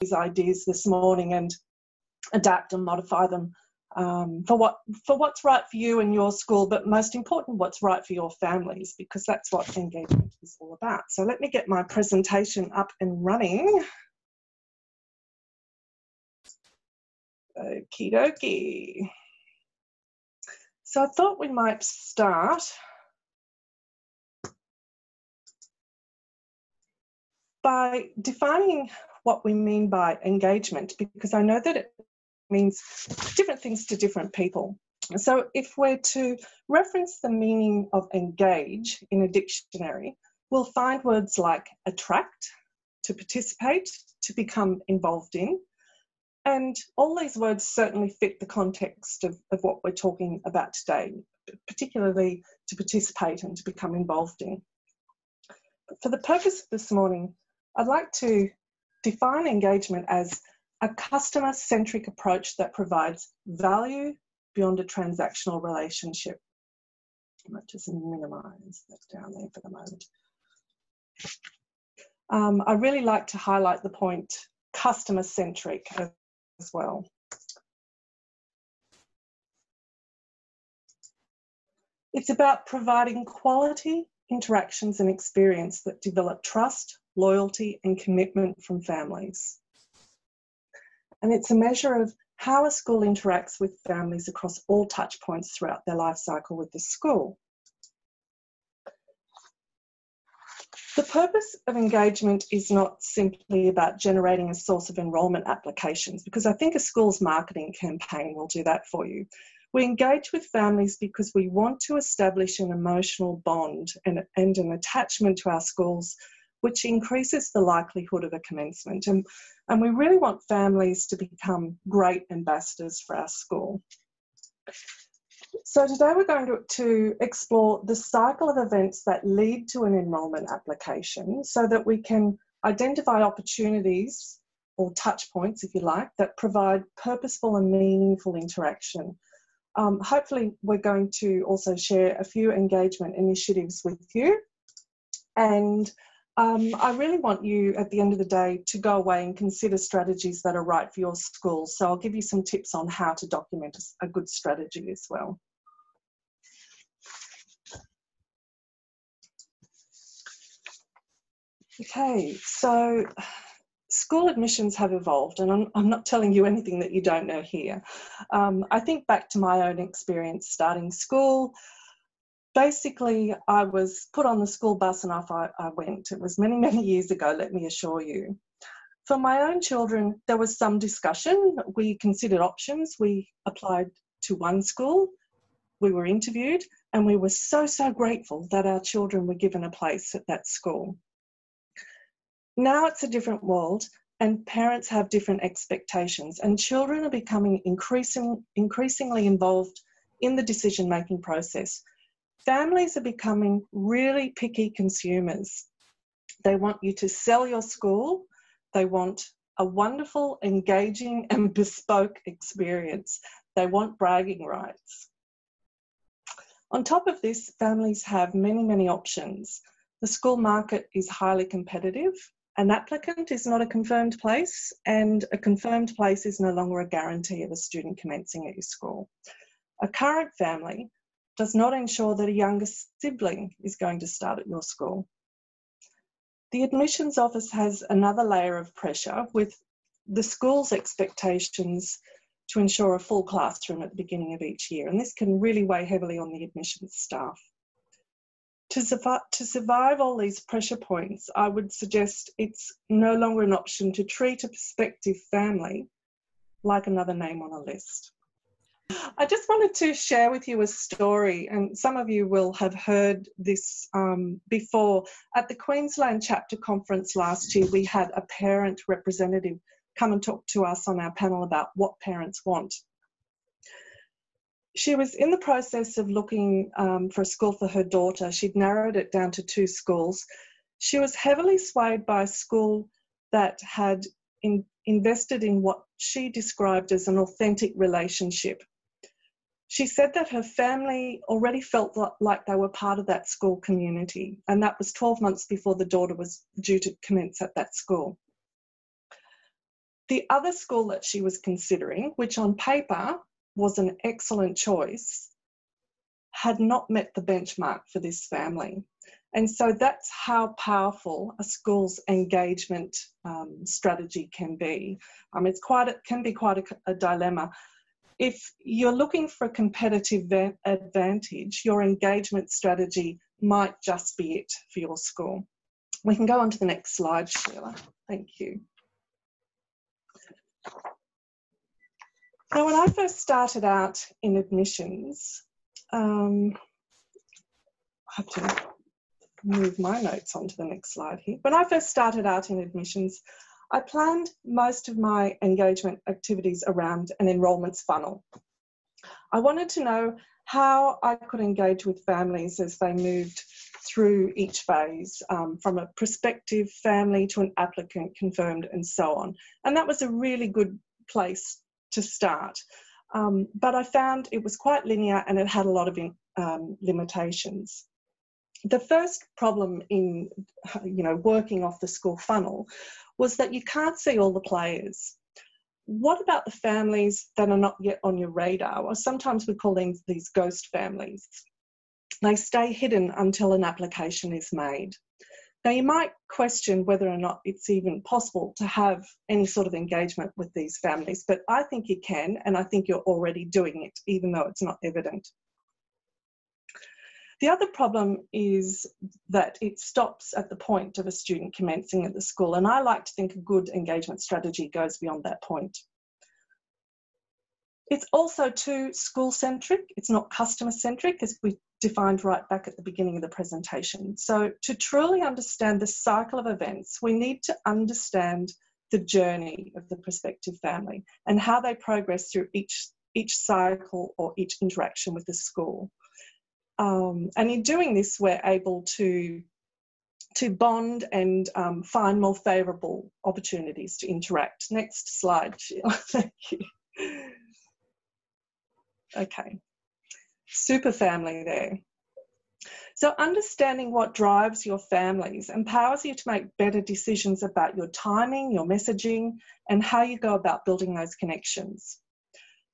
these ideas this morning and adapt and modify them um, for what for what's right for you and your school, but most important, what's right for your families, because that's what engagement is all about. So let me get my presentation up and running. Okie dokie. So I thought we might start by defining what we mean by engagement, because I know that it means different things to different people. So, if we're to reference the meaning of engage in a dictionary, we'll find words like attract, to participate, to become involved in. And all these words certainly fit the context of, of what we're talking about today, particularly to participate and to become involved in. But for the purpose of this morning, I'd like to define engagement as a customer centric approach that provides value beyond a transactional relationship. I might just minimize that down there for the moment. Um, I really like to highlight the point customer centric as well. It's about providing quality interactions and experience that develop trust, loyalty, and commitment from families and it's a measure of how a school interacts with families across all touch points throughout their life cycle with the school. The purpose of engagement is not simply about generating a source of enrolment applications, because I think a school's marketing campaign will do that for you. We engage with families because we want to establish an emotional bond and, and an attachment to our schools which increases the likelihood of a commencement. And, and we really want families to become great ambassadors for our school. So today we're going to, to explore the cycle of events that lead to an enrolment application so that we can identify opportunities or touch points, if you like, that provide purposeful and meaningful interaction. Um, hopefully, we're going to also share a few engagement initiatives with you. And um, I really want you at the end of the day to go away and consider strategies that are right for your school. So I'll give you some tips on how to document a good strategy as well. Okay, so school admissions have evolved, and I'm, I'm, not telling you anything that you don't know here. Um, I think back to my own experience starting school basically, I was put on the school bus and off I, I went. It was many, many years ago, let me assure you. For my own children, there was some discussion. We considered options. We applied to one school, we were interviewed, and we were so, so grateful that our children were given a place at that school. Now it's a different world, and parents have different expectations, and children are becoming increasing, increasingly involved in the decision making process families are becoming really picky consumers. They want you to sell your school, they want a wonderful, engaging, and bespoke experience. They want bragging rights. On top of this, families have many, many options. The school market is highly competitive. An applicant is not a confirmed place, and a confirmed place is no longer a guarantee of a student commencing at your school. A current family does not ensure that a younger sibling is going to start at your school. The admissions office has another layer of pressure with the school's expectations to ensure a full classroom at the beginning of each year, and this can really weigh heavily on the admissions staff. To survive, to survive all these pressure points, I would suggest it's no longer an option to treat a prospective family like another name on a list. I just wanted to share with you a story, and some of you will have heard this um, before. At the Queensland Chapter Conference last year, we had a parent representative come and talk to us on our panel about what parents want. She was in the process of looking um, for a school for her daughter. She'd narrowed it down to two schools. She was heavily swayed by a school that had in, invested in what she described as an authentic relationship she said that her family already felt like they were part of that school community, and that was 12 months before the daughter was due to commence at that school. The other school that she was considering, which on paper was an excellent choice, had not met the benchmark for this family. And so that's how powerful a school's engagement um, strategy can be. Um, it's quite can be quite a, a dilemma. If you're looking for a competitive advantage, your engagement strategy might just be it for your school. We can go on to the next slide, Sheila. Thank you. Now, when I first started out in admissions, um, I have to move my notes onto the next slide here. When I first started out in admissions, I planned most of my engagement activities around an enrolments funnel. I wanted to know how I could engage with families as they moved through each phase, um, from a prospective family to an applicant confirmed and so on. And that was a really good place to start. Um, but I found it was quite linear and it had a lot of um, limitations. The first problem in you know working off the school funnel was that you can't see all the players. What about the families that are not yet on your radar? Or sometimes we call them these ghost families. They stay hidden until an application is made. Now, you might question whether or not it's even possible to have any sort of engagement with these families, but I think you can, and I think you're already doing it, even though it's not evident. The other problem is that it stops at the point of a student commencing at the school, and I like to think a good engagement strategy goes beyond that point. It's also too school centric, it's not customer centric, as we defined right back at the beginning of the presentation. So, to truly understand the cycle of events, we need to understand the journey of the prospective family and how they progress through each, each cycle or each interaction with the school. Um, and in doing this, we're able to to bond and um, find more favourable opportunities to interact. Next slide, Sheila. Thank you. Okay super family there. So, understanding what drives your families empowers you to make better decisions about your timing, your messaging, and how you go about building those connections.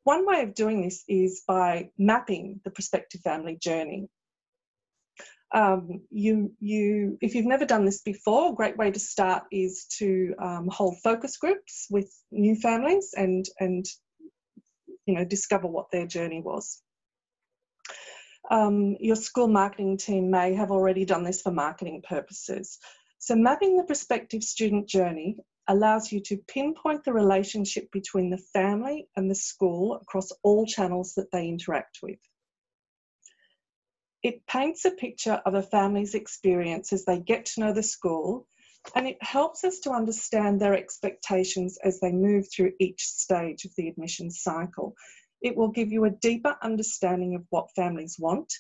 One way of doing this is by mapping the prospective family journey. Um, you, you, if you've never done this before, a great way to start is to um, hold focus groups with new families and, and you know, discover what their journey was. Um, your school marketing team may have already done this for marketing purposes. So, mapping the prospective student journey allows you to pinpoint the relationship between the family and the school across all channels that they interact with. It paints a picture of a family's experience as they get to know the school, and it helps us to understand their expectations as they move through each stage of the admissions cycle. It will give you a deeper understanding of what families want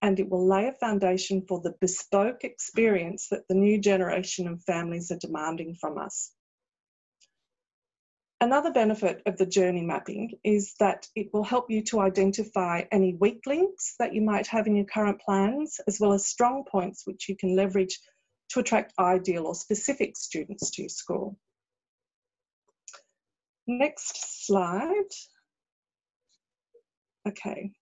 and it will lay a foundation for the bespoke experience that the new generation of families are demanding from us. Another benefit of the journey mapping is that it will help you to identify any weak links that you might have in your current plans, as well as strong points which you can leverage to attract ideal or specific students to your school. Next slide. Okay.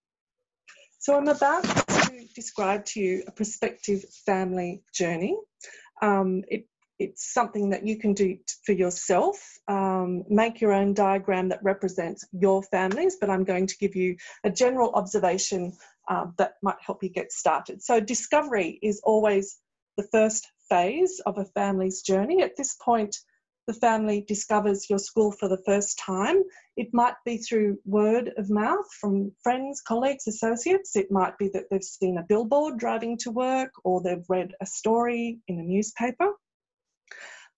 So I'm about to describe to you a prospective family journey. Um, it, it's something that you can do for yourself. Um, make your own diagram that represents your families, but I'm going to give you a general observation uh, that might help you get started. So, discovery is always the first phase of a family's journey. At this point, the family discovers your school for the first time. It might be through word of mouth from friends, colleagues, associates. It might be that they've seen a billboard driving to work or they've read a story in a newspaper.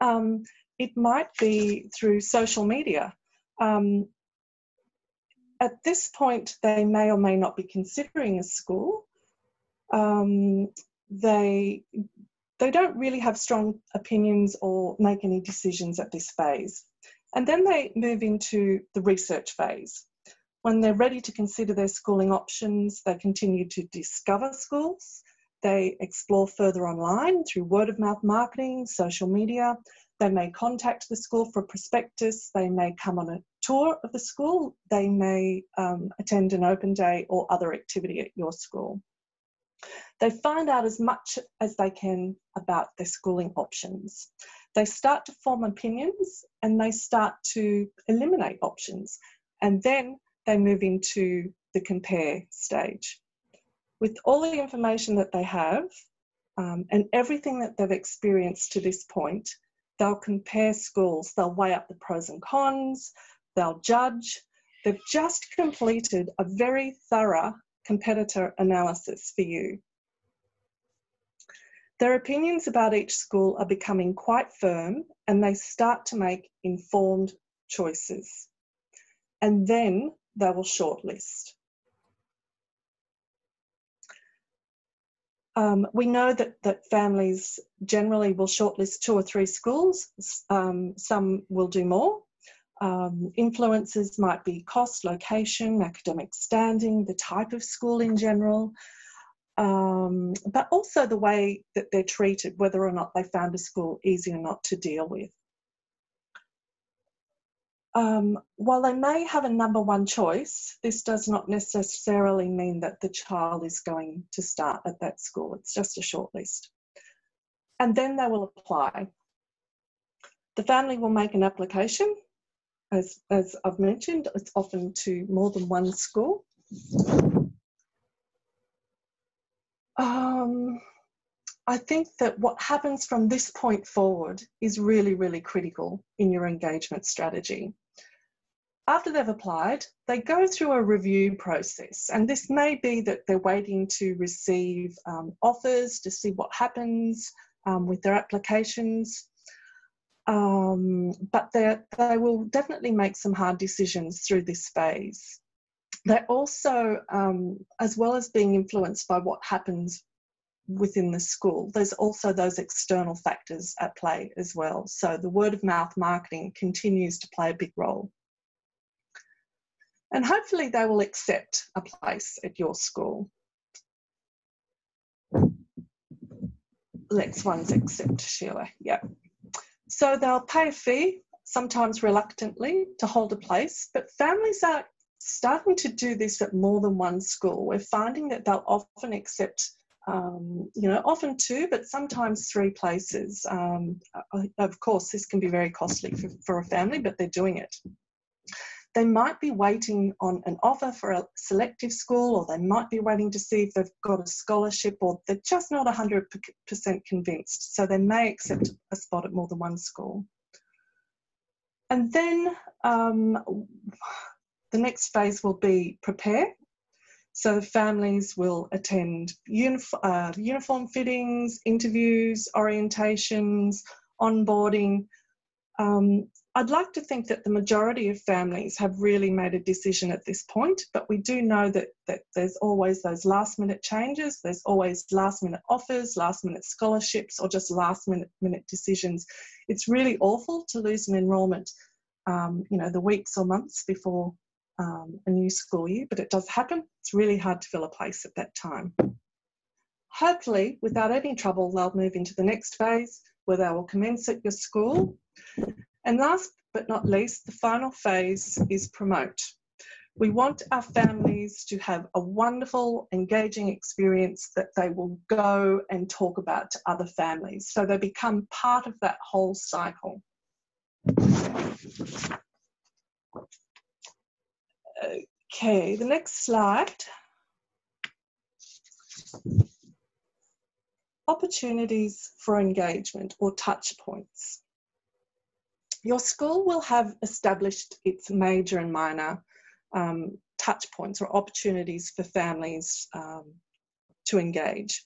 Um, it might be through social media. Um, at this point, they may or may not be considering a school. Um, they they don't really have strong opinions or make any decisions at this phase. And then they move into the research phase. When they're ready to consider their schooling options, they continue to discover schools. They explore further online through word of mouth marketing, social media. They may contact the school for a prospectus, they may come on a tour of the school, they may um, attend an open day or other activity at your school. They find out as much as they can about their schooling options. They start to form opinions and they start to eliminate options. And then they move into the compare stage. With all the information that they have um, and everything that they've experienced to this point, they'll compare schools, they'll weigh up the pros and cons, they'll judge. They've just completed a very thorough competitor analysis for you. Their opinions about each school are becoming quite firm and they start to make informed choices. And then they will shortlist. Um, we know that, that families generally will shortlist two or three schools. Um, some will do more. Um, influences might be cost, location, academic standing, the type of school in general, um, but also the way that they're treated, whether or not they found a school easy or not to deal with. Um, while they may have a number one choice, this does not necessarily mean that the child is going to start at that school. It's just a short list. And then they will apply. The family will make an application. As, as I've mentioned, it's often to more than one school. Um, I think that what happens from this point forward is really, really critical in your engagement strategy. After they've applied, they go through a review process, and this may be that they're waiting to receive um, offers to see what happens um, with their applications. Um, but they will definitely make some hard decisions through this phase. They also, um, as well as being influenced by what happens within the school, there's also those external factors at play as well. So the word of mouth marketing continues to play a big role. And hopefully they will accept a place at your school. Let's ones accept, Sheila. Yeah. So they'll pay a fee, sometimes reluctantly, to hold a place, but families are starting to do this at more than one school. We're finding that they'll often accept, um, you know, often two, but sometimes three places. Um, of course, this can be very costly for, for a family, but they're doing it. They might be waiting on an offer for a selective school, or they might be waiting to see if they've got a scholarship, or they're just not 100% convinced. So they may accept a spot at more than one school. And then um, the next phase will be prepare. So families will attend unif- uh, uniform fittings, interviews, orientations, onboarding. Um, I'd like to think that the majority of families have really made a decision at this point, but we do know that, that there's always those last minute changes, there's always last minute offers, last minute scholarships, or just last minute, minute decisions. It's really awful to lose an enrolment, um, you know, the weeks or months before um, a new school year, but it does happen. It's really hard to fill a place at that time. Hopefully, without any trouble, they'll move into the next phase where they will commence at your school. And last but not least, the final phase is promote. We want our families to have a wonderful, engaging experience that they will go and talk about to other families. So they become part of that whole cycle. Okay, the next slide. Opportunities for engagement or touch points. Your school will have established its major and minor um, touch points or opportunities for families um, to engage.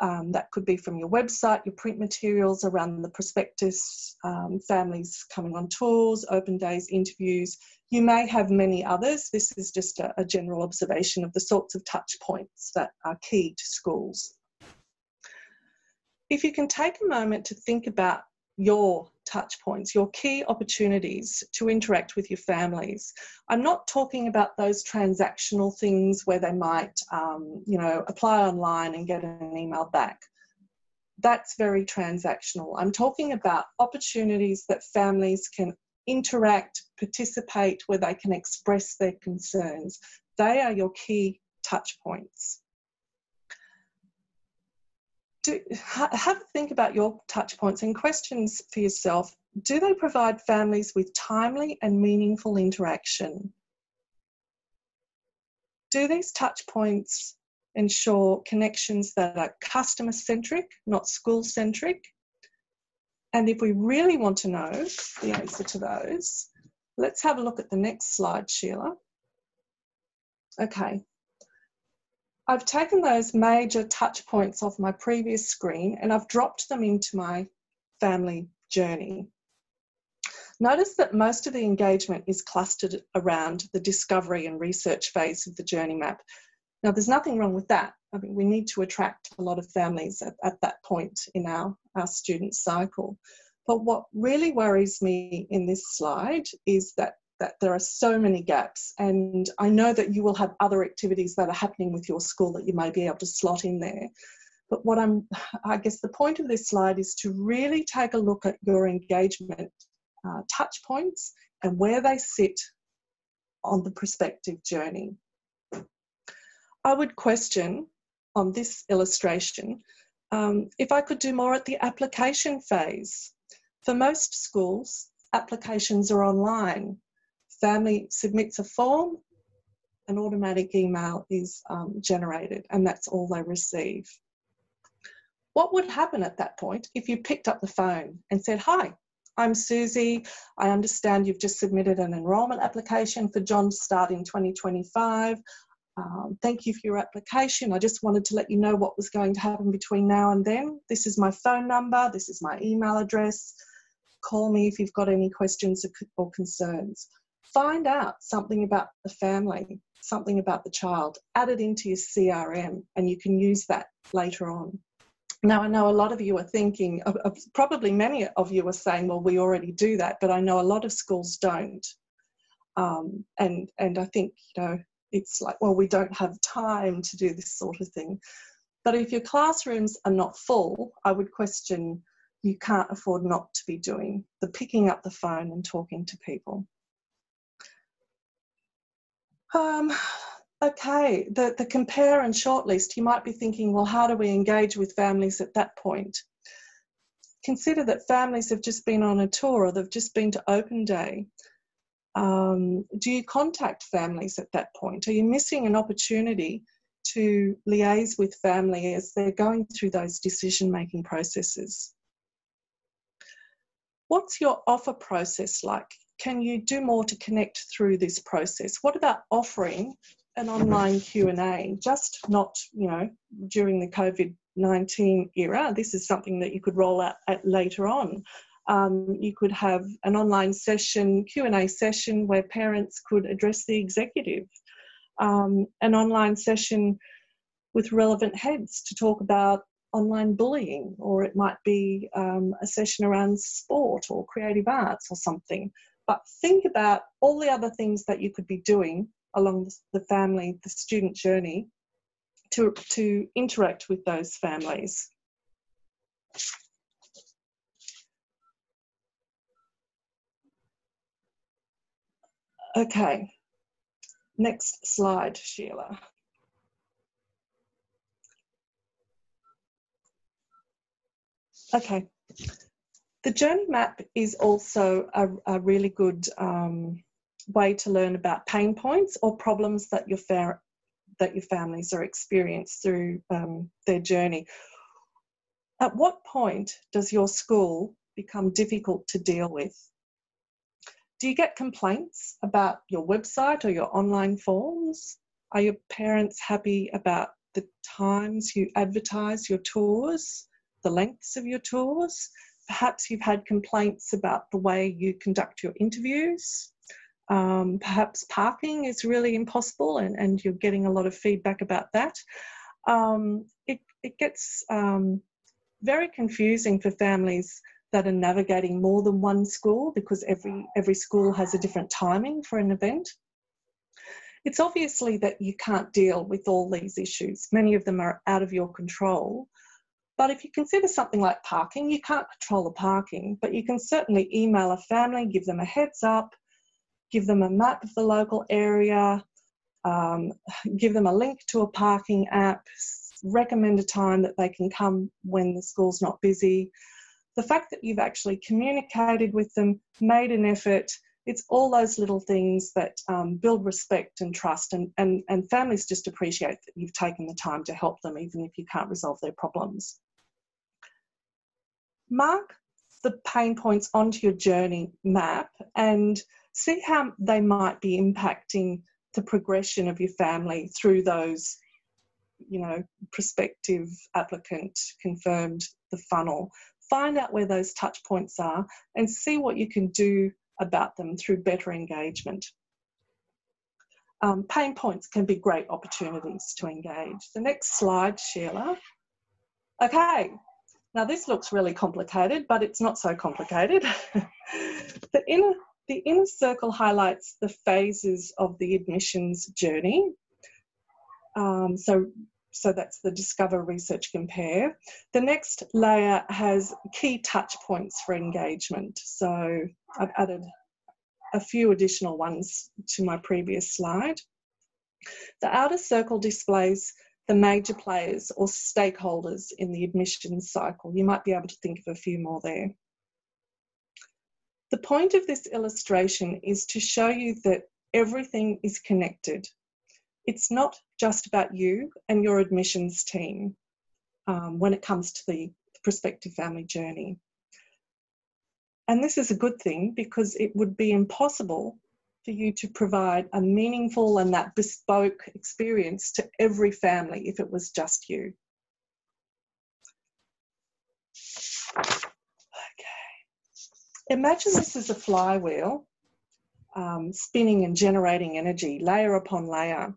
Um, that could be from your website, your print materials around the prospectus, um, families coming on tours, open days, interviews. You may have many others. This is just a, a general observation of the sorts of touch points that are key to schools. If you can take a moment to think about your touch points, your key opportunities to interact with your families. I'm not talking about those transactional things where they might, um, you know, apply online and get an email back. that's very transactional. I'm talking about opportunities that families can interact, participate, where they can express their concerns. They are your key touch points. Do, have a think about your touch points and questions for yourself. Do they provide families with timely and meaningful interaction? Do these touch points ensure connections that are customer centric, not school centric? And if we really want to know the answer to those, let's have a look at the next slide, Sheila. Okay. I've taken those major touch points off my previous screen and I've dropped them into my family journey. Notice that most of the engagement is clustered around the discovery and research phase of the journey map. Now, there's nothing wrong with that. I mean, we need to attract a lot of families at, at that point in our, our student cycle. But what really worries me in this slide is that, that there are so many gaps. And I know that you will have other activities that are happening with your school that you may be able to slot in there. But what I'm, I guess the point of this slide is to really take a look at your engagement uh, touch points and where they sit on the prospective journey. I would question on this illustration um, if I could do more at the application phase. For most schools, applications are online. Family submits a form, an automatic email is um, generated, and that's all they receive. What would happen at that point if you picked up the phone and said, Hi, I'm Susie. I understand you've just submitted an enrolment application for John start in 2025. Um, thank you for your application. I just wanted to let you know what was going to happen between now and then. This is my phone number, this is my email address. Call me if you've got any questions or concerns. Find out something about the family, something about the child, add it into your CRM, and you can use that later on. Now, I know a lot of you are thinking, probably many of you are saying, well, we already do that, but I know a lot of schools don't. Um, and, and I think, you know, it's like, well, we don't have time to do this sort of thing. But if your classrooms are not full, I would question you can't afford not to be doing the picking up the phone and talking to people. Um, okay, the, the compare and shortlist, you might be thinking, well, how do we engage with families at that point? Consider that families have just been on a tour or they've just been to open day um, do you contact families at that point? Are you missing an opportunity to liaise with family as they're going through those decision making processes? What's your offer process like? Can you do more to connect through this process? What about offering an online Q&A, just not, you know, during the COVID-19 era. This is something that you could roll out later on. Um, you could have an online session, Q&A session where parents could address the executive, um, an online session with relevant heads to talk about online bullying, or it might be um, a session around sport or creative arts or something. But think about all the other things that you could be doing along the family, the student journey to, to interact with those families. Okay, next slide, Sheila. Okay, the journey map is also a, a really good um, way to learn about pain points or problems that your that your families are experienced through um, their journey. At what point does your school become difficult to deal with? Do you get complaints about your website or your online forms? Are your parents happy about the times you advertise your tours, the lengths of your tours? Perhaps you've had complaints about the way you conduct your interviews. Um, perhaps parking is really impossible and, and you're getting a lot of feedback about that. Um, it, it gets um, very confusing for families that are navigating more than one school because every, every school has a different timing for an event. It's obviously that you can't deal with all these issues. Many of them are out of your control. But if you consider something like parking, you can't control the parking, but you can certainly email a family, give them a heads up, give them a map of the local area, um, give them a link to a parking app, recommend a time that they can come when the school's not busy. The fact that you've actually communicated with them, made an effort, it's all those little things that um, build respect and trust, and, and, and families just appreciate that you've taken the time to help them, even if you can't resolve their problems. Mark the pain points onto your journey map and see how they might be impacting the progression of your family through those you know prospective applicant confirmed the funnel find out where those touch points are and see what you can do about them through better engagement. Um, pain points can be great opportunities to engage. The next slide, Sheila. Okay, now this looks really complicated, but it's not so complicated. the, inner, the inner circle highlights the phases of the admissions journey. Um, so so that's the Discover, Research, Compare. The next layer has key touch points for engagement. So I've added a few additional ones to my previous slide. The outer circle displays the major players or stakeholders in the admissions cycle. You might be able to think of a few more there. The point of this illustration is to show you that everything is connected it's not just about you and your admissions team um, when it comes to the prospective family journey. And this is a good thing because it would be impossible for you to provide a meaningful and that bespoke experience to every family if it was just you. Okay. Imagine this is a flywheel um, spinning and generating energy layer upon layer.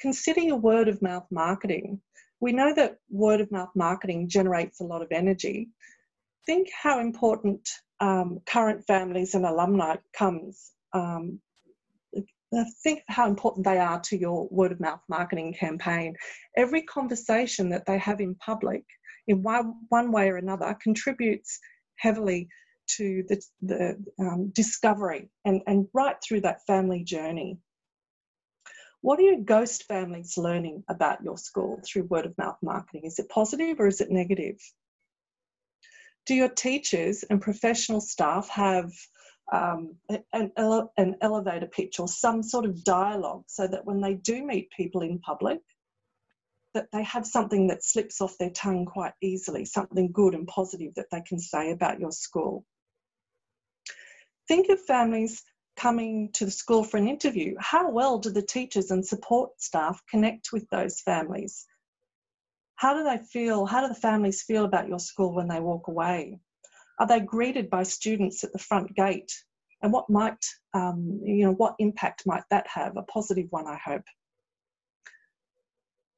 Consider your word of mouth marketing. We know that word of mouth marketing generates a lot of energy. Think how important um, current families and alumni comes. Um, think how important they are to your word of mouth marketing campaign. Every conversation that they have in public, in one, one way or another, contributes heavily to the, the um, discovery and, and right through that family journey. What are your ghost families learning about your school through word of mouth marketing? Is it positive or is it negative? Do your teachers and professional staff have um, an, ele- an elevator pitch or some sort of dialogue so that when they do meet people in public, that they have something that slips off their tongue quite easily, something good and positive that they can say about your school. Think of families coming to the school for an interview. How well do the teachers and support staff connect with those families? How do they feel? How do the families feel about your school when they walk away? Are they greeted by students at the front gate? And what might, um, you know, what impact might that have? A positive one, I hope.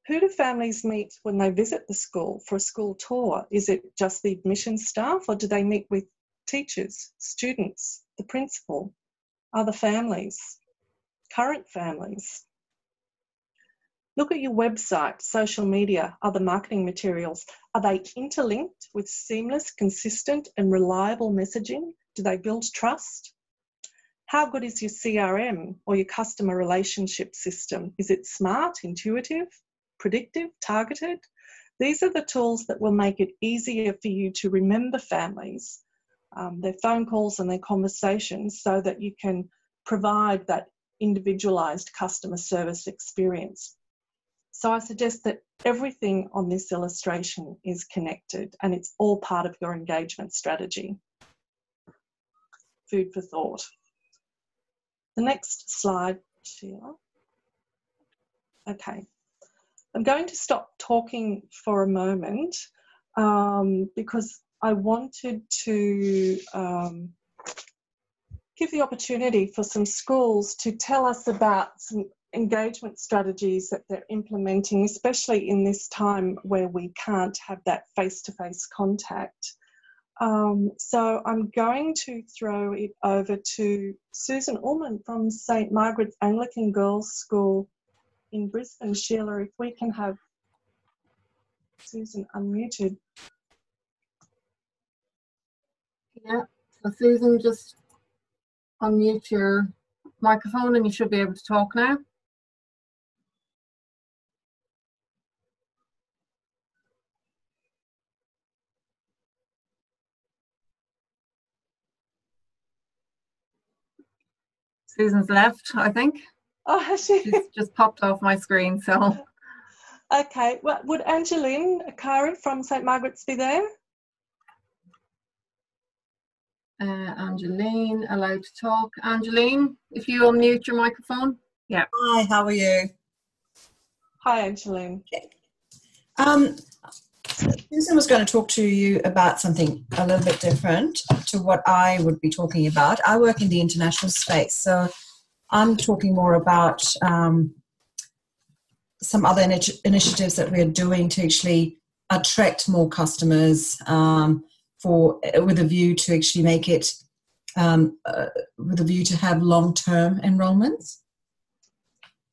Who do families meet when they visit the school for a school tour? Is it just the admissions staff or do they meet with teachers, students, the principal, other families, current families. Look at your website, social media, other marketing materials. Are they interlinked with seamless, consistent, and reliable messaging? Do they build trust? How good is your CRM or your customer relationship system? Is it smart, intuitive, predictive, targeted? These are the tools that will make it easier for you to remember families um, their phone calls and their conversations so that you can provide that individualized customer service experience. So I suggest that everything on this illustration is connected and it's all part of your engagement strategy. Food for thought. The next slide, Sheila. Okay. I'm going to stop talking for a moment um, because I wanted to um, give the opportunity for some schools to tell us about some engagement strategies that they're implementing, especially in this time where we can't have that face to face contact. Um, so I'm going to throw it over to Susan Ullman from St. Margaret's Anglican Girls' School in Brisbane. Sheila, if we can have Susan unmuted. Yeah. So Susan, just unmute your microphone and you should be able to talk now. Susan's left, I think. Oh, has she? She's just popped off my screen, so. Okay, well, would Angeline Akari from St Margaret's be there? Uh, Angeline, allowed to talk. Angeline, if you unmute your microphone. Yeah. Hi, how are you? Hi, Angeline. Okay. Um, Susan was going to talk to you about something a little bit different to what I would be talking about. I work in the international space, so I'm talking more about um, some other initi- initiatives that we're doing to actually attract more customers um, for with a view to actually make it um, uh, with a view to have long-term enrollments.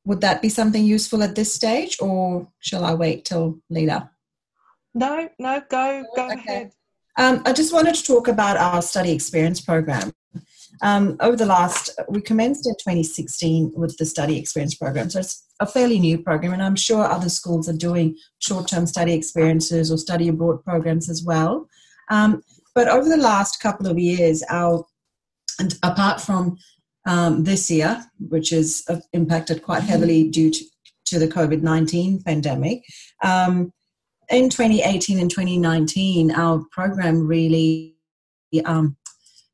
Would that be something useful at this stage, or shall I wait till later? No, no, go, go Okay. ahead. Um, I just wanted to talk about our study experience program. Um, over the last, we commenced in 2016 with the study experience program, so it's a fairly new program, and I'm sure other schools are doing short-term study experiences or study abroad programs as well. Um, but over the last couple of years, our and apart from um, this year, which is uh, impacted quite heavily due to, to the COVID 19 pandemic, um, in 2018 and 2019, our program really um,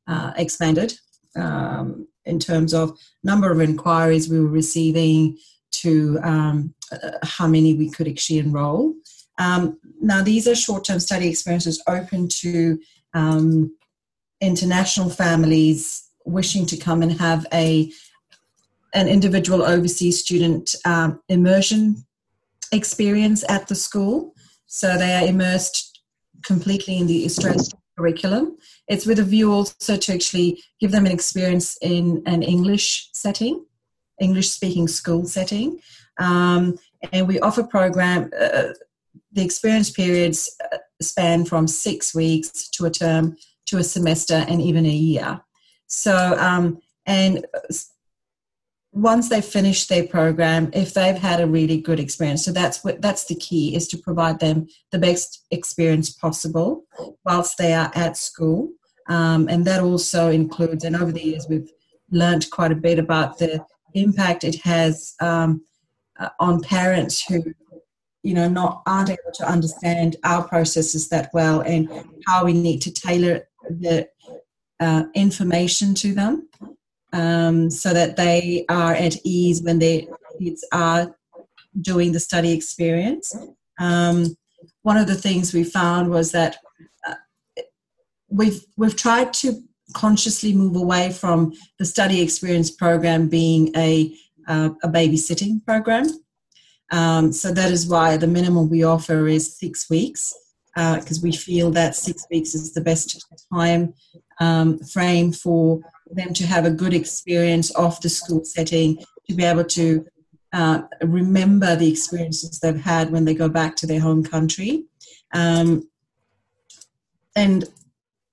uh, expanded um, in terms of number of inquiries we were receiving to um, uh, how many we could actually enroll. Um, now, these are short term study experiences open to um, international families wishing to come and have a an individual overseas student um, immersion experience at the school. So they are immersed completely in the Australian curriculum. It's with a view also to actually give them an experience in an English setting, English speaking school setting. Um, and we offer program, uh, the experience periods uh, span from six weeks to a term to a semester and even a year. So, um, and once they finish their program, if they've had a really good experience, so that's what that's the key is to provide them the best experience possible whilst they are at school, um, and that also includes. And over the years, we've learned quite a bit about the impact it has um, uh, on parents who, you know, not aren't able to understand our processes that well and how we need to tailor the uh, information to them um, so that they are at ease when their kids are doing the study experience. Um, one of the things we found was that uh, we've we've tried to consciously move away from the study experience program being a uh, a babysitting program. Um, so that is why the minimum we offer is six weeks because uh, we feel that six weeks is the best time um, frame for them to have a good experience of the school setting, to be able to uh, remember the experiences they've had when they go back to their home country. Um, and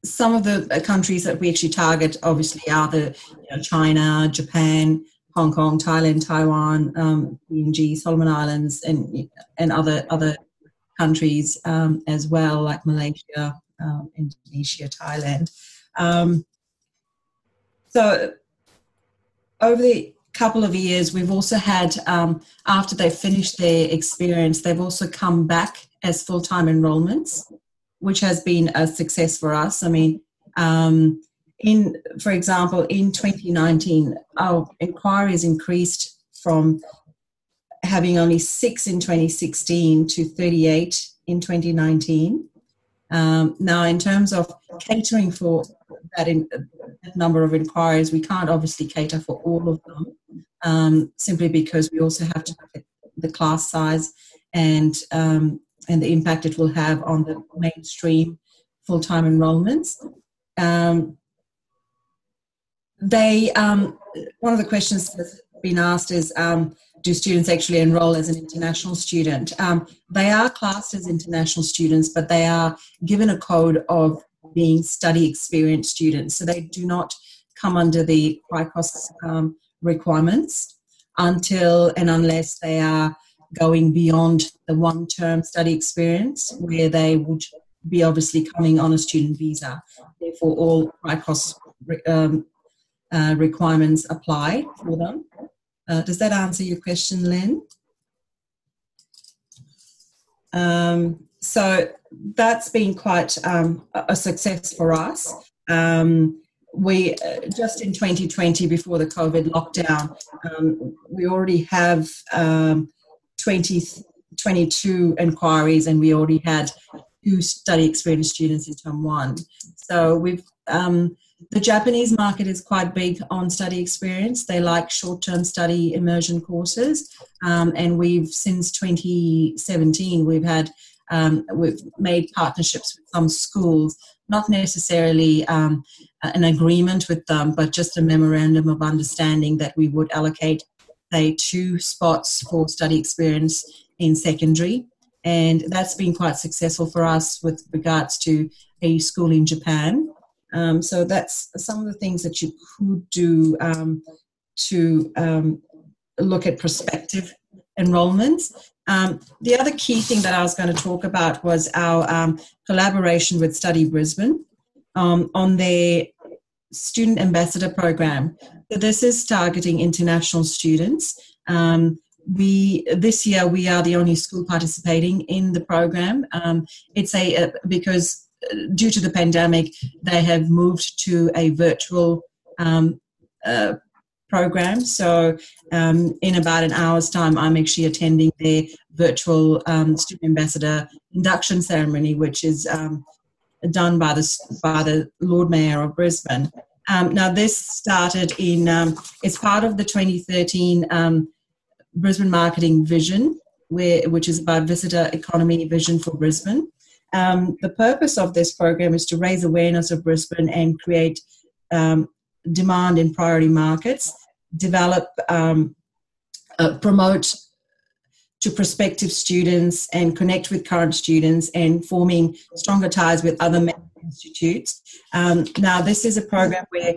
some of the countries that we actually target obviously are the you know, China, Japan, Hong Kong, Thailand, Taiwan, um, PNG, Solomon Islands, and and other other countries um, as well, like Malaysia, um, Indonesia, Thailand. Um, so over the couple of years, we've also had um, after they've finished their experience, they've also come back as full time enrollments, which has been a success for us. I mean. Um, in, for example, in 2019, our inquiries increased from having only six in 2016 to 38 in 2019. Um, now, in terms of catering for that, in, that, number of inquiries, we can't obviously cater for all of them, um, simply because we also have to look at the class size and um, and the impact it will have on the mainstream full time enrollments. Um, they um, one of the questions that's been asked is um, do students actually enroll as an international student um, they are classed as international students but they are given a code of being study experienced students. So they do not come under the CRICOS um, requirements until and unless they are going beyond the one term study experience where they would be obviously coming on a student visa. Therefore, all CRICOS um, uh, requirements apply for them. Uh, does that answer your question, Len? Um, so that's been quite um, a success for us. Um, we uh, just in 2020, before the COVID lockdown, um, we already have um, 20, 22 inquiries, and we already had two study experience students in term one. So we've um, the Japanese market is quite big on study experience. They like short term study immersion courses. Um, and we've, since 2017, we've had, um, we've made partnerships with some schools, not necessarily um, an agreement with them, but just a memorandum of understanding that we would allocate, say, two spots for study experience in secondary. And that's been quite successful for us with regards to a school in Japan. Um, so that's some of the things that you could do um, to um, look at prospective enrollments. Um, the other key thing that I was going to talk about was our um, collaboration with Study Brisbane um, on their student ambassador program. So this is targeting international students. we this year we are the only school participating in the program. it's a, a because due to the pandemic, they have moved to a virtual um, uh, program. So, um, in about an hour's time, I'm actually attending their virtual um, student ambassador induction ceremony, which is um, done by the by the Lord Mayor of Brisbane. Um, now, this started in um, it's part of the 2013 Brisbane Marketing Vision, where which is about visitor economy vision for Brisbane. Um, the purpose of this program is to raise awareness of Brisbane and create um, demand in priority markets, develop, um, uh, promote to prospective students and connect with current students and forming stronger ties with other institutes. Um, now, this is a program where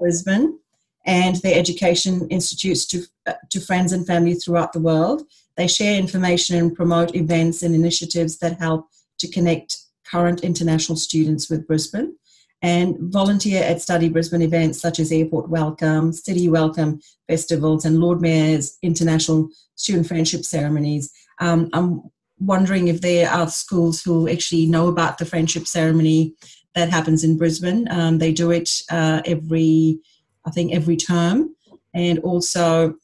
Brisbane and their education institutes to, uh, to friends and family throughout the world they share information and promote events and initiatives that help to connect current international students with Brisbane and volunteer at Study Brisbane events such as Airport Welcome, City Welcome festivals, and Lord Mayor's international student friendship ceremonies. Um, I'm wondering if there are schools who actually know about the friendship ceremony that happens in Brisbane. Um, they do it uh, every, I think, every term. And also,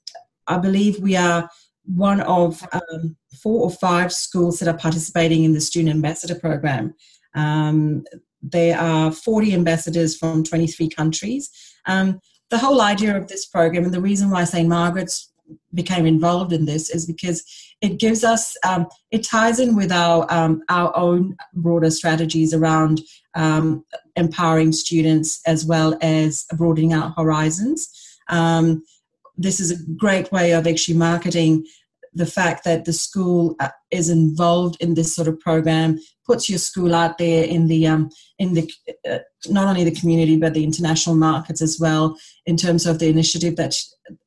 I believe we are one of um, four or five schools that are participating in the Student Ambassador Program. Um, there are 40 ambassadors from 23 countries. Um, the whole idea of this program, and the reason why St. Margaret's became involved in this, is because it gives us, um, it ties in with our, um, our own broader strategies around um, empowering students as well as broadening our horizons. Um, this is a great way of actually marketing the fact that the school uh, is involved in this sort of program puts your school out there in the um, in the uh, not only the community but the international markets as well in terms of the initiative that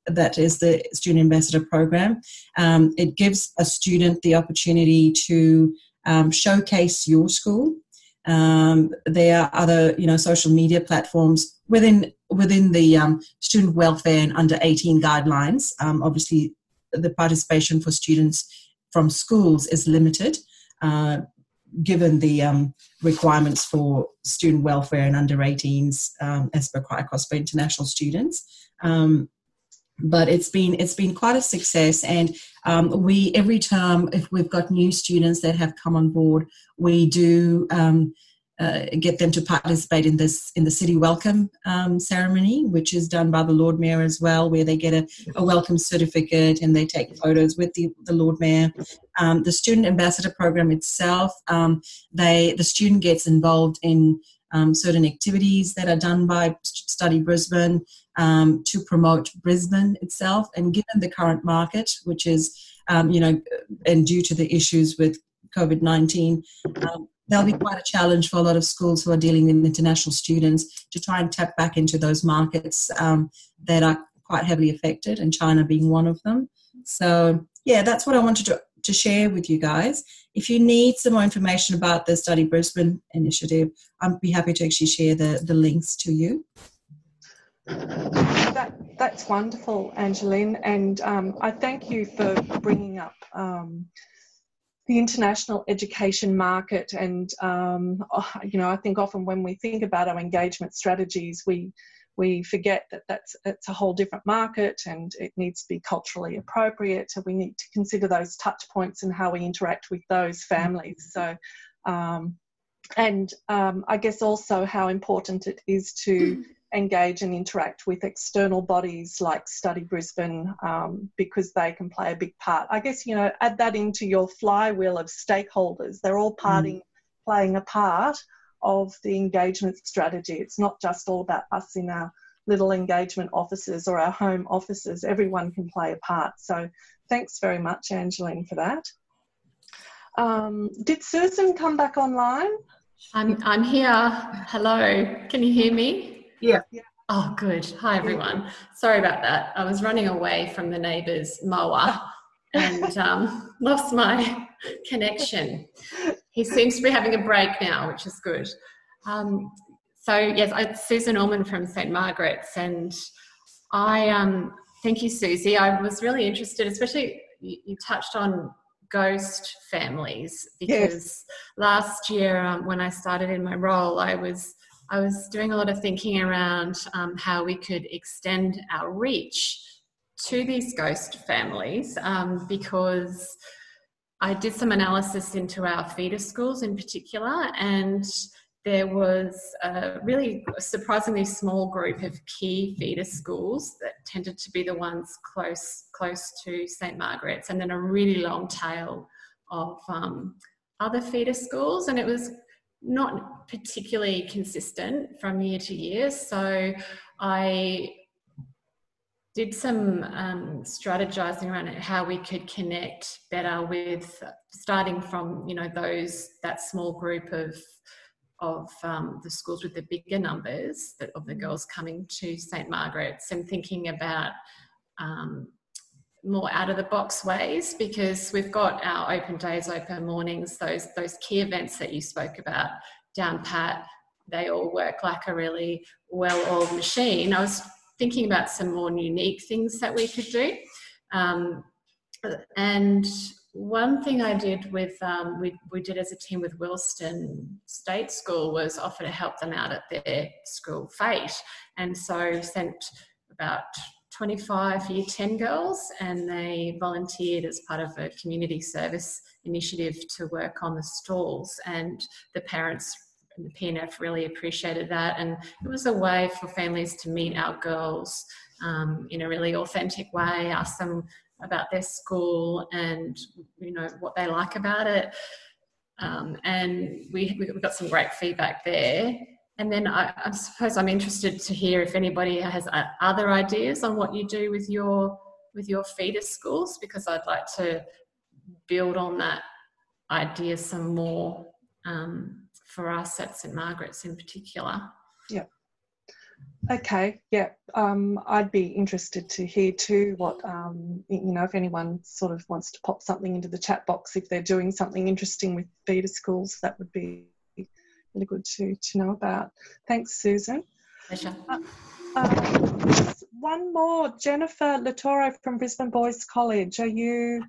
that is the student ambassador program um, it gives a student the opportunity to um, showcase your school um, there are other you know social media platforms within within the um, student welfare and under 18 guidelines. Um, obviously, the participation for students from schools is limited, uh, given the um, requirements for student welfare and under 18s um, as per CRICOS for international students. Um, but it's been it's been quite a success, and um, we every term if we've got new students that have come on board, we do uh, get them to participate in this in the city welcome um, ceremony, which is done by the Lord Mayor as well, where they get a, a welcome certificate and they take photos with the, the Lord Mayor. Um, the student ambassador program itself, um, they the student gets involved in um, certain activities that are done by Study Brisbane um, to promote Brisbane itself, and given the current market, which is um, you know, and due to the issues with COVID 19, um, there'll be quite a challenge for a lot of schools who are dealing with international students to try and tap back into those markets um, that are quite heavily affected, and China being one of them. So, yeah, that's what I wanted to, to share with you guys. If you need some more information about the Study Brisbane initiative, I'd be happy to actually share the, the links to you. That, that's wonderful, Angeline, and um, I thank you for bringing up um, the international education market. And um, oh, you know, I think often when we think about our engagement strategies, we we forget that that's it's a whole different market and it needs to be culturally appropriate. So we need to consider those touch points and how we interact with those families. So. Um, and um, I guess also how important it is to engage and interact with external bodies like Study Brisbane um, because they can play a big part. I guess, you know, add that into your flywheel of stakeholders. They're all parting, mm. playing a part of the engagement strategy. It's not just all about us in our little engagement offices or our home offices. Everyone can play a part. So thanks very much, Angeline, for that. Um, did Susan come back online? I'm, I'm here. Hello. Can you hear me? Yeah. Oh, good. Hi, everyone. Sorry about that. I was running away from the neighbour's mower and um, lost my connection. He seems to be having a break now, which is good. Um, so, yes, I'm Susan Allman from St. Margaret's, and I um, thank you, Susie. I was really interested, especially you, you touched on ghost families because yes. last year um, when I started in my role, I was I was doing a lot of thinking around um, how we could extend our reach to these ghost families um, because I did some analysis into our feeder schools in particular, and there was a really surprisingly small group of key feeder schools that tended to be the ones close close to St Margaret's, and then a really long tail of um, other feeder schools, and it was not particularly consistent from year to year. So I did some um, strategizing around how we could connect better with starting from you know those that small group of of um, the schools with the bigger numbers that, of the girls coming to St Margaret's and thinking about um, more out of the box ways because we've got our open days, open mornings, those those key events that you spoke about down pat. They all work like a really well-oiled machine. I was thinking about some more unique things that we could do, um, and one thing I did with um, we we did as a team with Wilston State School was offer to help them out at their school fete, and so sent about 25 year 10 girls and they volunteered as part of a community service initiative to work on the stalls and the parents and the PNF really appreciated that and it was a way for families to meet our girls um, in a really authentic way ask them about their school and you know what they like about it. Um, and we, we got some great feedback there and then I, I, suppose I'm interested to hear if anybody has other ideas on what you do with your with your feeder schools, because I'd like to build on that idea some more um, for us at St Margaret's in particular. Yeah. Okay. Yeah. Um, I'd be interested to hear too what um, you know if anyone sort of wants to pop something into the chat box if they're doing something interesting with feeder schools, that would be really good to, to know about. Thanks, Susan. Pleasure. Uh, uh, one more, Jennifer Latoro from Brisbane Boys College. Are you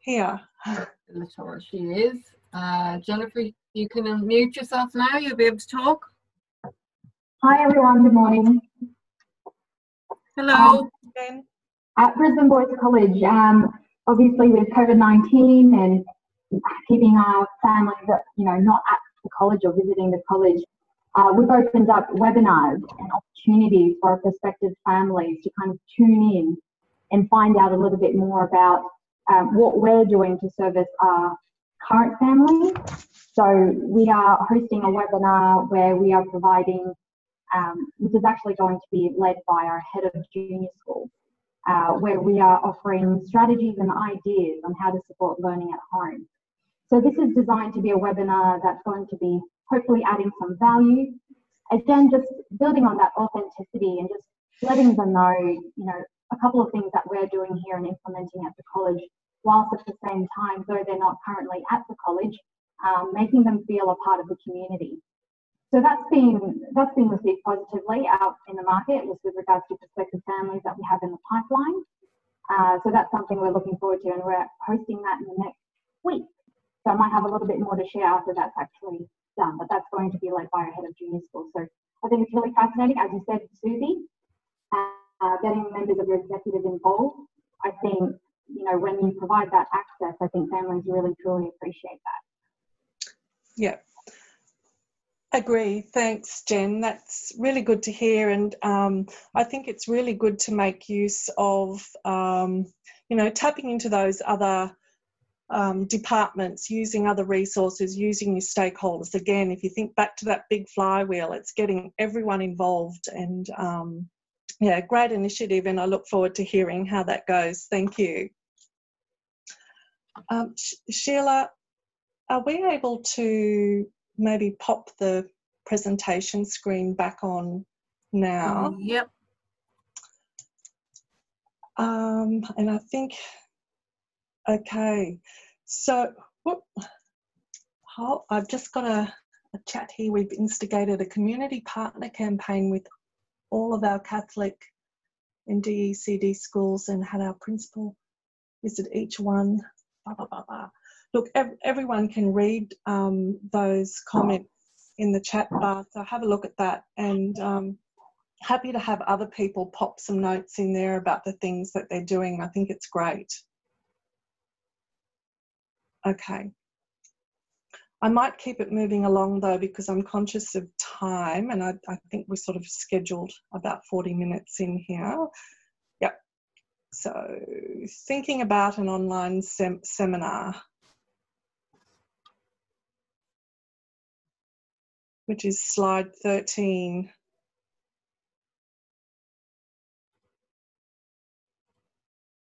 here? Latoro, she is. Uh, Jennifer, you can unmute yourself now. You'll be able to talk. Hi, everyone. Good morning. Hello. Um, at Brisbane Boys College, um, obviously with COVID 19 and keeping our families, you know, not at the college or visiting the college, uh, we've opened up webinars and opportunities for our prospective families to kind of tune in and find out a little bit more about um, what we're doing to service our current families. So we are hosting a webinar where we are providing, um, this is actually going to be led by our head of junior school, uh, where we are offering strategies and ideas on how to support learning at home. So this is designed to be a webinar that's going to be hopefully adding some value. Again, just building on that authenticity and just letting them know, you know, a couple of things that we're doing here and implementing at the college, whilst at the same time, though they're not currently at the college, um, making them feel a part of the community. So that's been that's been received positively out in the market with regards to prospective families that we have in the pipeline. Uh, so that's something we're looking forward to, and we're hosting that in the next week. So I might have a little bit more to share after that's actually done, but that's going to be led by our head of junior school. So I think it's really fascinating, as you said, Susie, uh, getting members of your executive involved. I think you know when you provide that access, I think families really truly appreciate that. Yeah, Agree. Thanks, Jen. That's really good to hear. And um, I think it's really good to make use of, um, you know, tapping into those other um, departments, using other resources, using your stakeholders. Again, if you think back to that big flywheel, it's getting everyone involved. And um, yeah, great initiative. And I look forward to hearing how that goes. Thank you. Um, Sheila, are we able to maybe pop the presentation screen back on now. Yep. Um, and I think, okay, so whoop, oh, I've just got a, a chat here. We've instigated a community partner campaign with all of our Catholic and DECD schools and had our principal visit each one. Blah, blah, blah, blah look, ev- everyone can read um, those comments in the chat bar, so have a look at that. And um, happy to have other people pop some notes in there about the things that they're doing. I think it's great. Okay. I might keep it moving along though because I'm conscious of time and I, I think we're sort of scheduled about 40 minutes in here. Yep. So thinking about an online sem seminar. which is slide 13.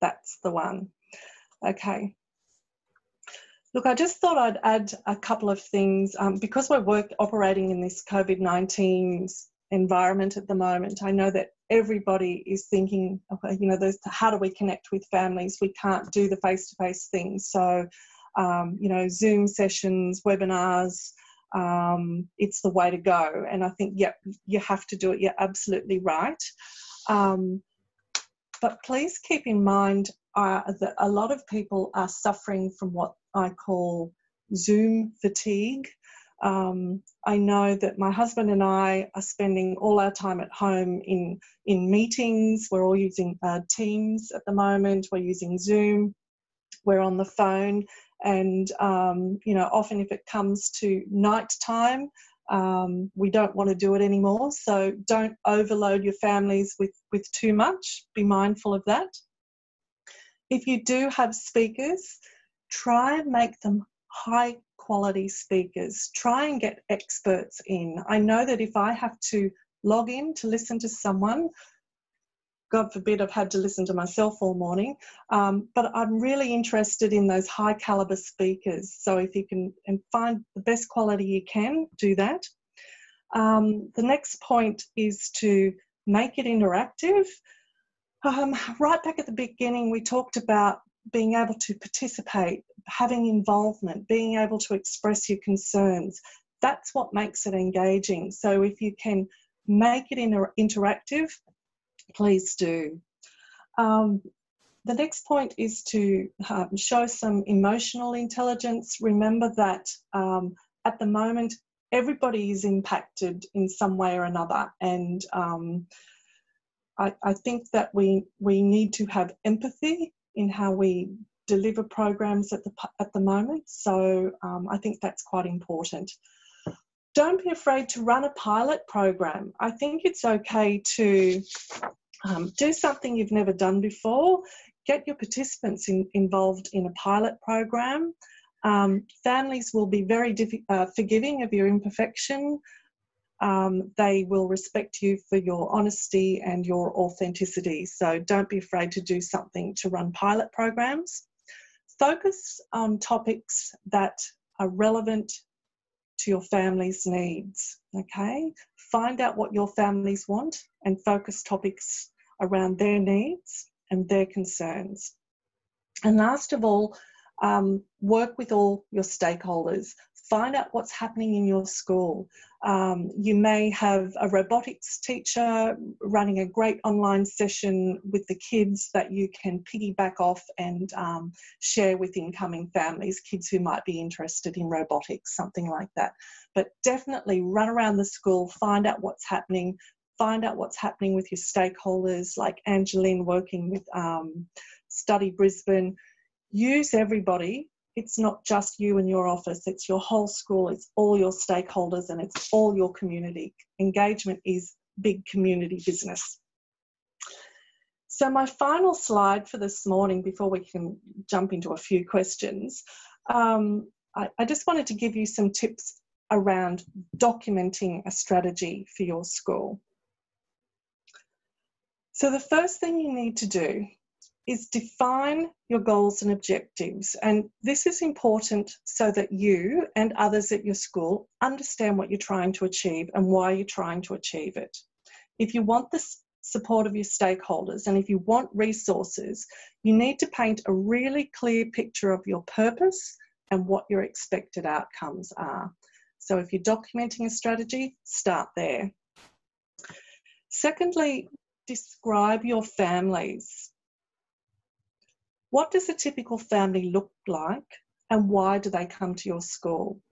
That's the one. Okay. Look, I just thought I'd add a couple of things um, because we're work, operating in this COVID 19 environment at the moment. I know that everybody is thinking, you know, how do we connect with families? We can't do the face to face things. So, um, you know, Zoom sessions, webinars, um, it's the way to go. And I think, yep, you have to do it. You're absolutely right. Um, but please keep in mind uh, that a lot of people are suffering from what I call Zoom fatigue. Um, I know that my husband and I are spending all our time at home in in meetings. We're all using uh, Teams at the moment. We're using Zoom. We're on the phone, and um, you know often if it comes to night time um, we don't want to do it anymore so don't overload your families with with too much be mindful of that if you do have speakers try and make them high quality speakers try and get experts in i know that if i have to log in to listen to someone God forbid I've had to listen to myself all morning. Um, but I'm really interested in those high caliber speakers. So if you can and find the best quality you can, do that. Um, the next point is to make it interactive. Um, right back at the beginning, we talked about being able to participate, having involvement, being able to express your concerns. That's what makes it engaging. So if you can make it inter- interactive, please do. Um, the next point is to um, show some emotional intelligence. Remember that um, at the moment, everybody is impacted in some way or another. And um, I, I, think that we, we need to have empathy in how we deliver programs at the, at the moment. So um, I think that's quite important. Don't be afraid to run a pilot program. I think it's okay to um, do something you've never done before. Get your participants in, involved in a pilot program. Um, families will be very uh, forgiving of your imperfection. Um, they will respect you for your honesty and your authenticity. So don't be afraid to do something to run pilot programs. focus on topics that are relevant to your family's needs. Okay, find out what your families want and focus topics around their needs and their concerns. And last of all, um, work with all your stakeholders. Find out what's happening in your school. Um, you may have a robotics teacher running a great online session with the kids that you can piggyback off and um, share with incoming families, kids who might be interested in robotics, something like that. But definitely run around the school, find out what's happening, find out what's happening with your stakeholders, like Angeline working with um, Study Brisbane. Use everybody it's not just you and your office, it's your whole school, it's all your stakeholders, and it's all your community. Engagement is big community business. So, my final slide for this morning before we can jump into a few questions, um, I, I just wanted to give you some tips around documenting a strategy for your school. So, the first thing you need to do is define your goals and objectives. And this is important so that you and others at your school understand what you're trying to achieve and why you're trying to achieve it. If you want the support of your stakeholders and if you want resources, you need to paint a really clear picture of your purpose and what your expected outcomes are. So if you're documenting a strategy, start there. Secondly, describe your families. What does a typical family look like and why do they come to your school?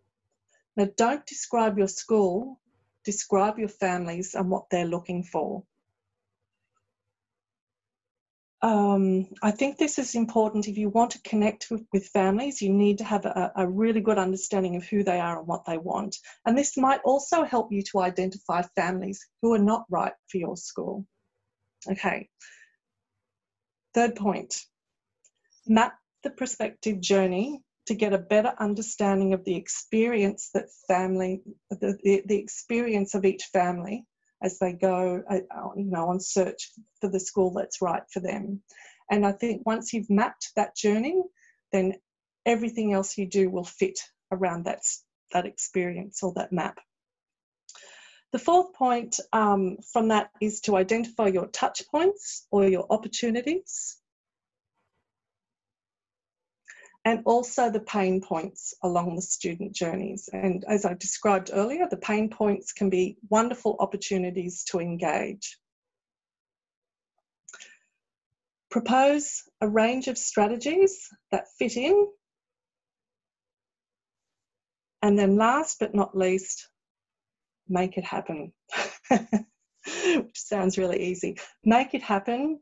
Now, don't describe your school, describe your families and what they're looking for. Um, I think this is important. If you want to connect with, families, you need to have a, a, really good understanding of who they are and what they want. And this might also help you to identify families who are not right for your school. Okay. Third point map the prospective journey to get a better understanding of the experience that family, the, the, the experience of each family as they go, uh, you know, on search for the school that's right for them. And I think once you've mapped that journey, then everything else you do will fit around that, that experience or that map. The fourth point um, from that is to identify your touch points or your opportunities and also the pain points along the student journeys. And as I described earlier, the pain points can be wonderful opportunities to engage. Propose a range of strategies that fit in. And then last but not least, make it happen. Which sounds really easy. Make it happen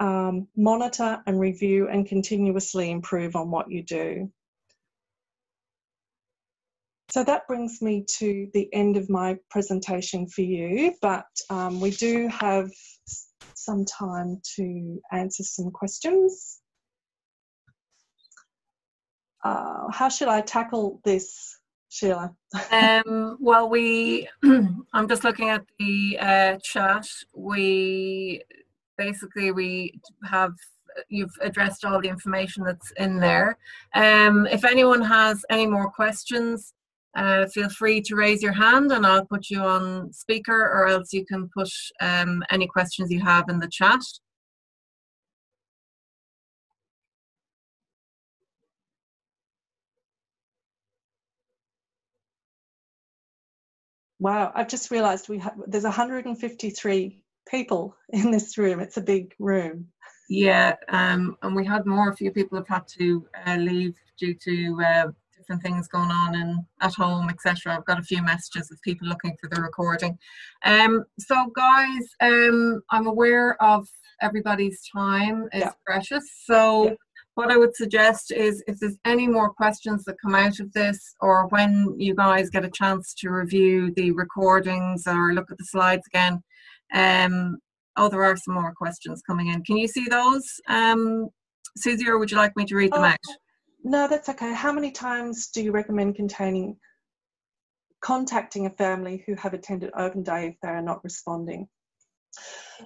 um, monitor and review and continuously improve on what you do. So that brings me to the end of my presentation for you, but um, we do have some time to answer some questions. Uh, how should I tackle this, Sheila? um, well, we, I'm just looking at the uh, chat. We basically we have you've addressed all the information that's in there. Um, if anyone has any more questions, uh, feel free to raise your hand and I'll put you on speaker or else you can put um, any questions you have in the chat. Wow, I've just realised we have there's 153 people in this room. It's a big room. Yeah, um, and we had more. A few people have had to uh, leave due to uh, different things going on and at home, etc. I've got a few messages of people looking for the recording. Um, so, guys, um, I'm aware of everybody's time is yeah. precious. So. Yeah. What I would suggest is if there's any more questions that come out of this, or when you guys get a chance to review the recordings or look at the slides again, um, oh, there are some more questions coming in. Can you see those, um, Susie, or would you like me to read them oh, out? No, that's okay. How many times do you recommend containing contacting a family who have attended open day if they are not responding?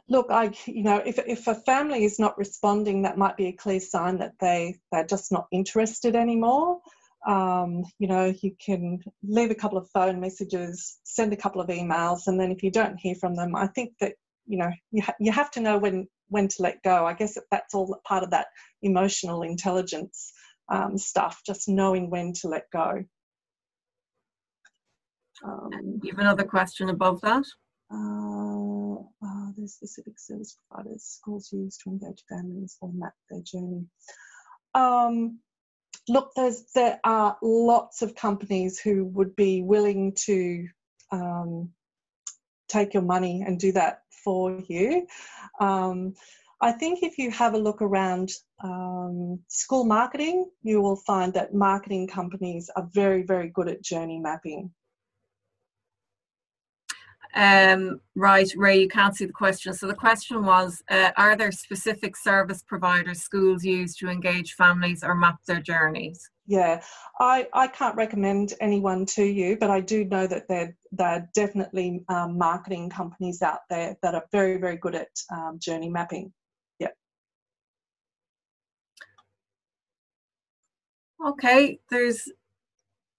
Look, I, you know, if, if a family is not responding, that might be a clear sign that they, they're just not interested anymore. Um, you know, you can leave a couple of phone messages, send a couple of emails, and then if you don't hear from them, I think that, you know, you, ha- you have to know when, when to let go. I guess that's all part of that emotional intelligence um, stuff, just knowing when to let go. Um, you have another question above that? Uh, uh, there's specific service providers schools use to engage families or map their journey. Um, look, there's, there are lots of companies who would be willing to um, take your money and do that for you. Um, I think if you have a look around um, school marketing, you will find that marketing companies are very, very good at journey mapping. Um, right, Ray, you can't see the question. So the question was, uh, are there specific service providers schools use to engage families or map their journeys? Yeah, I, I can't recommend anyone to you, but I do know that there, there are definitely um, marketing companies out there that are very, very good at um, journey mapping. Okay, there's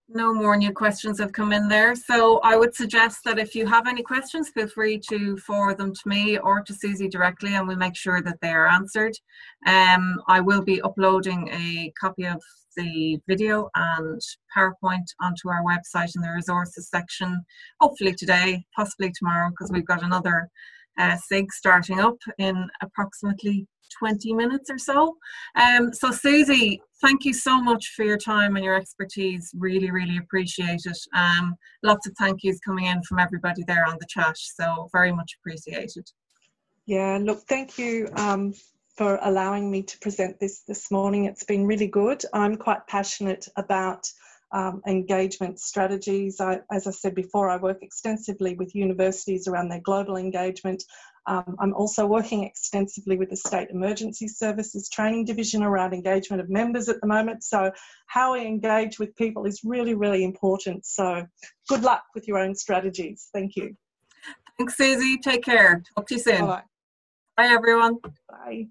no more new questions have come in there. So I would suggest that if you have any questions, feel free to forward them to me or to Susie directly and we'll make sure that they are answered. Um, I will be uploading a copy of the video and PowerPoint onto our website in the resources section, hopefully today, possibly tomorrow, because we've got another uh, SIG starting up in approximately 20 minutes or so. Um, so, Susie, thank you so much for your time and your expertise. Really, really appreciate it. Um, lots of thank yous coming in from everybody there on the chat. So, very much appreciated. Yeah, look, thank you um, for allowing me to present this this morning. It's been really good. I'm quite passionate about um, engagement strategies. I, as I said before, I work extensively with universities around their global engagement. Um, I'm also working extensively with the State Emergency Services Training Division around engagement of members at the moment. So, how we engage with people is really, really important. So, good luck with your own strategies. Thank you. Thanks, Susie. Take care. Talk to you soon. Bye. Bye, everyone. Bye.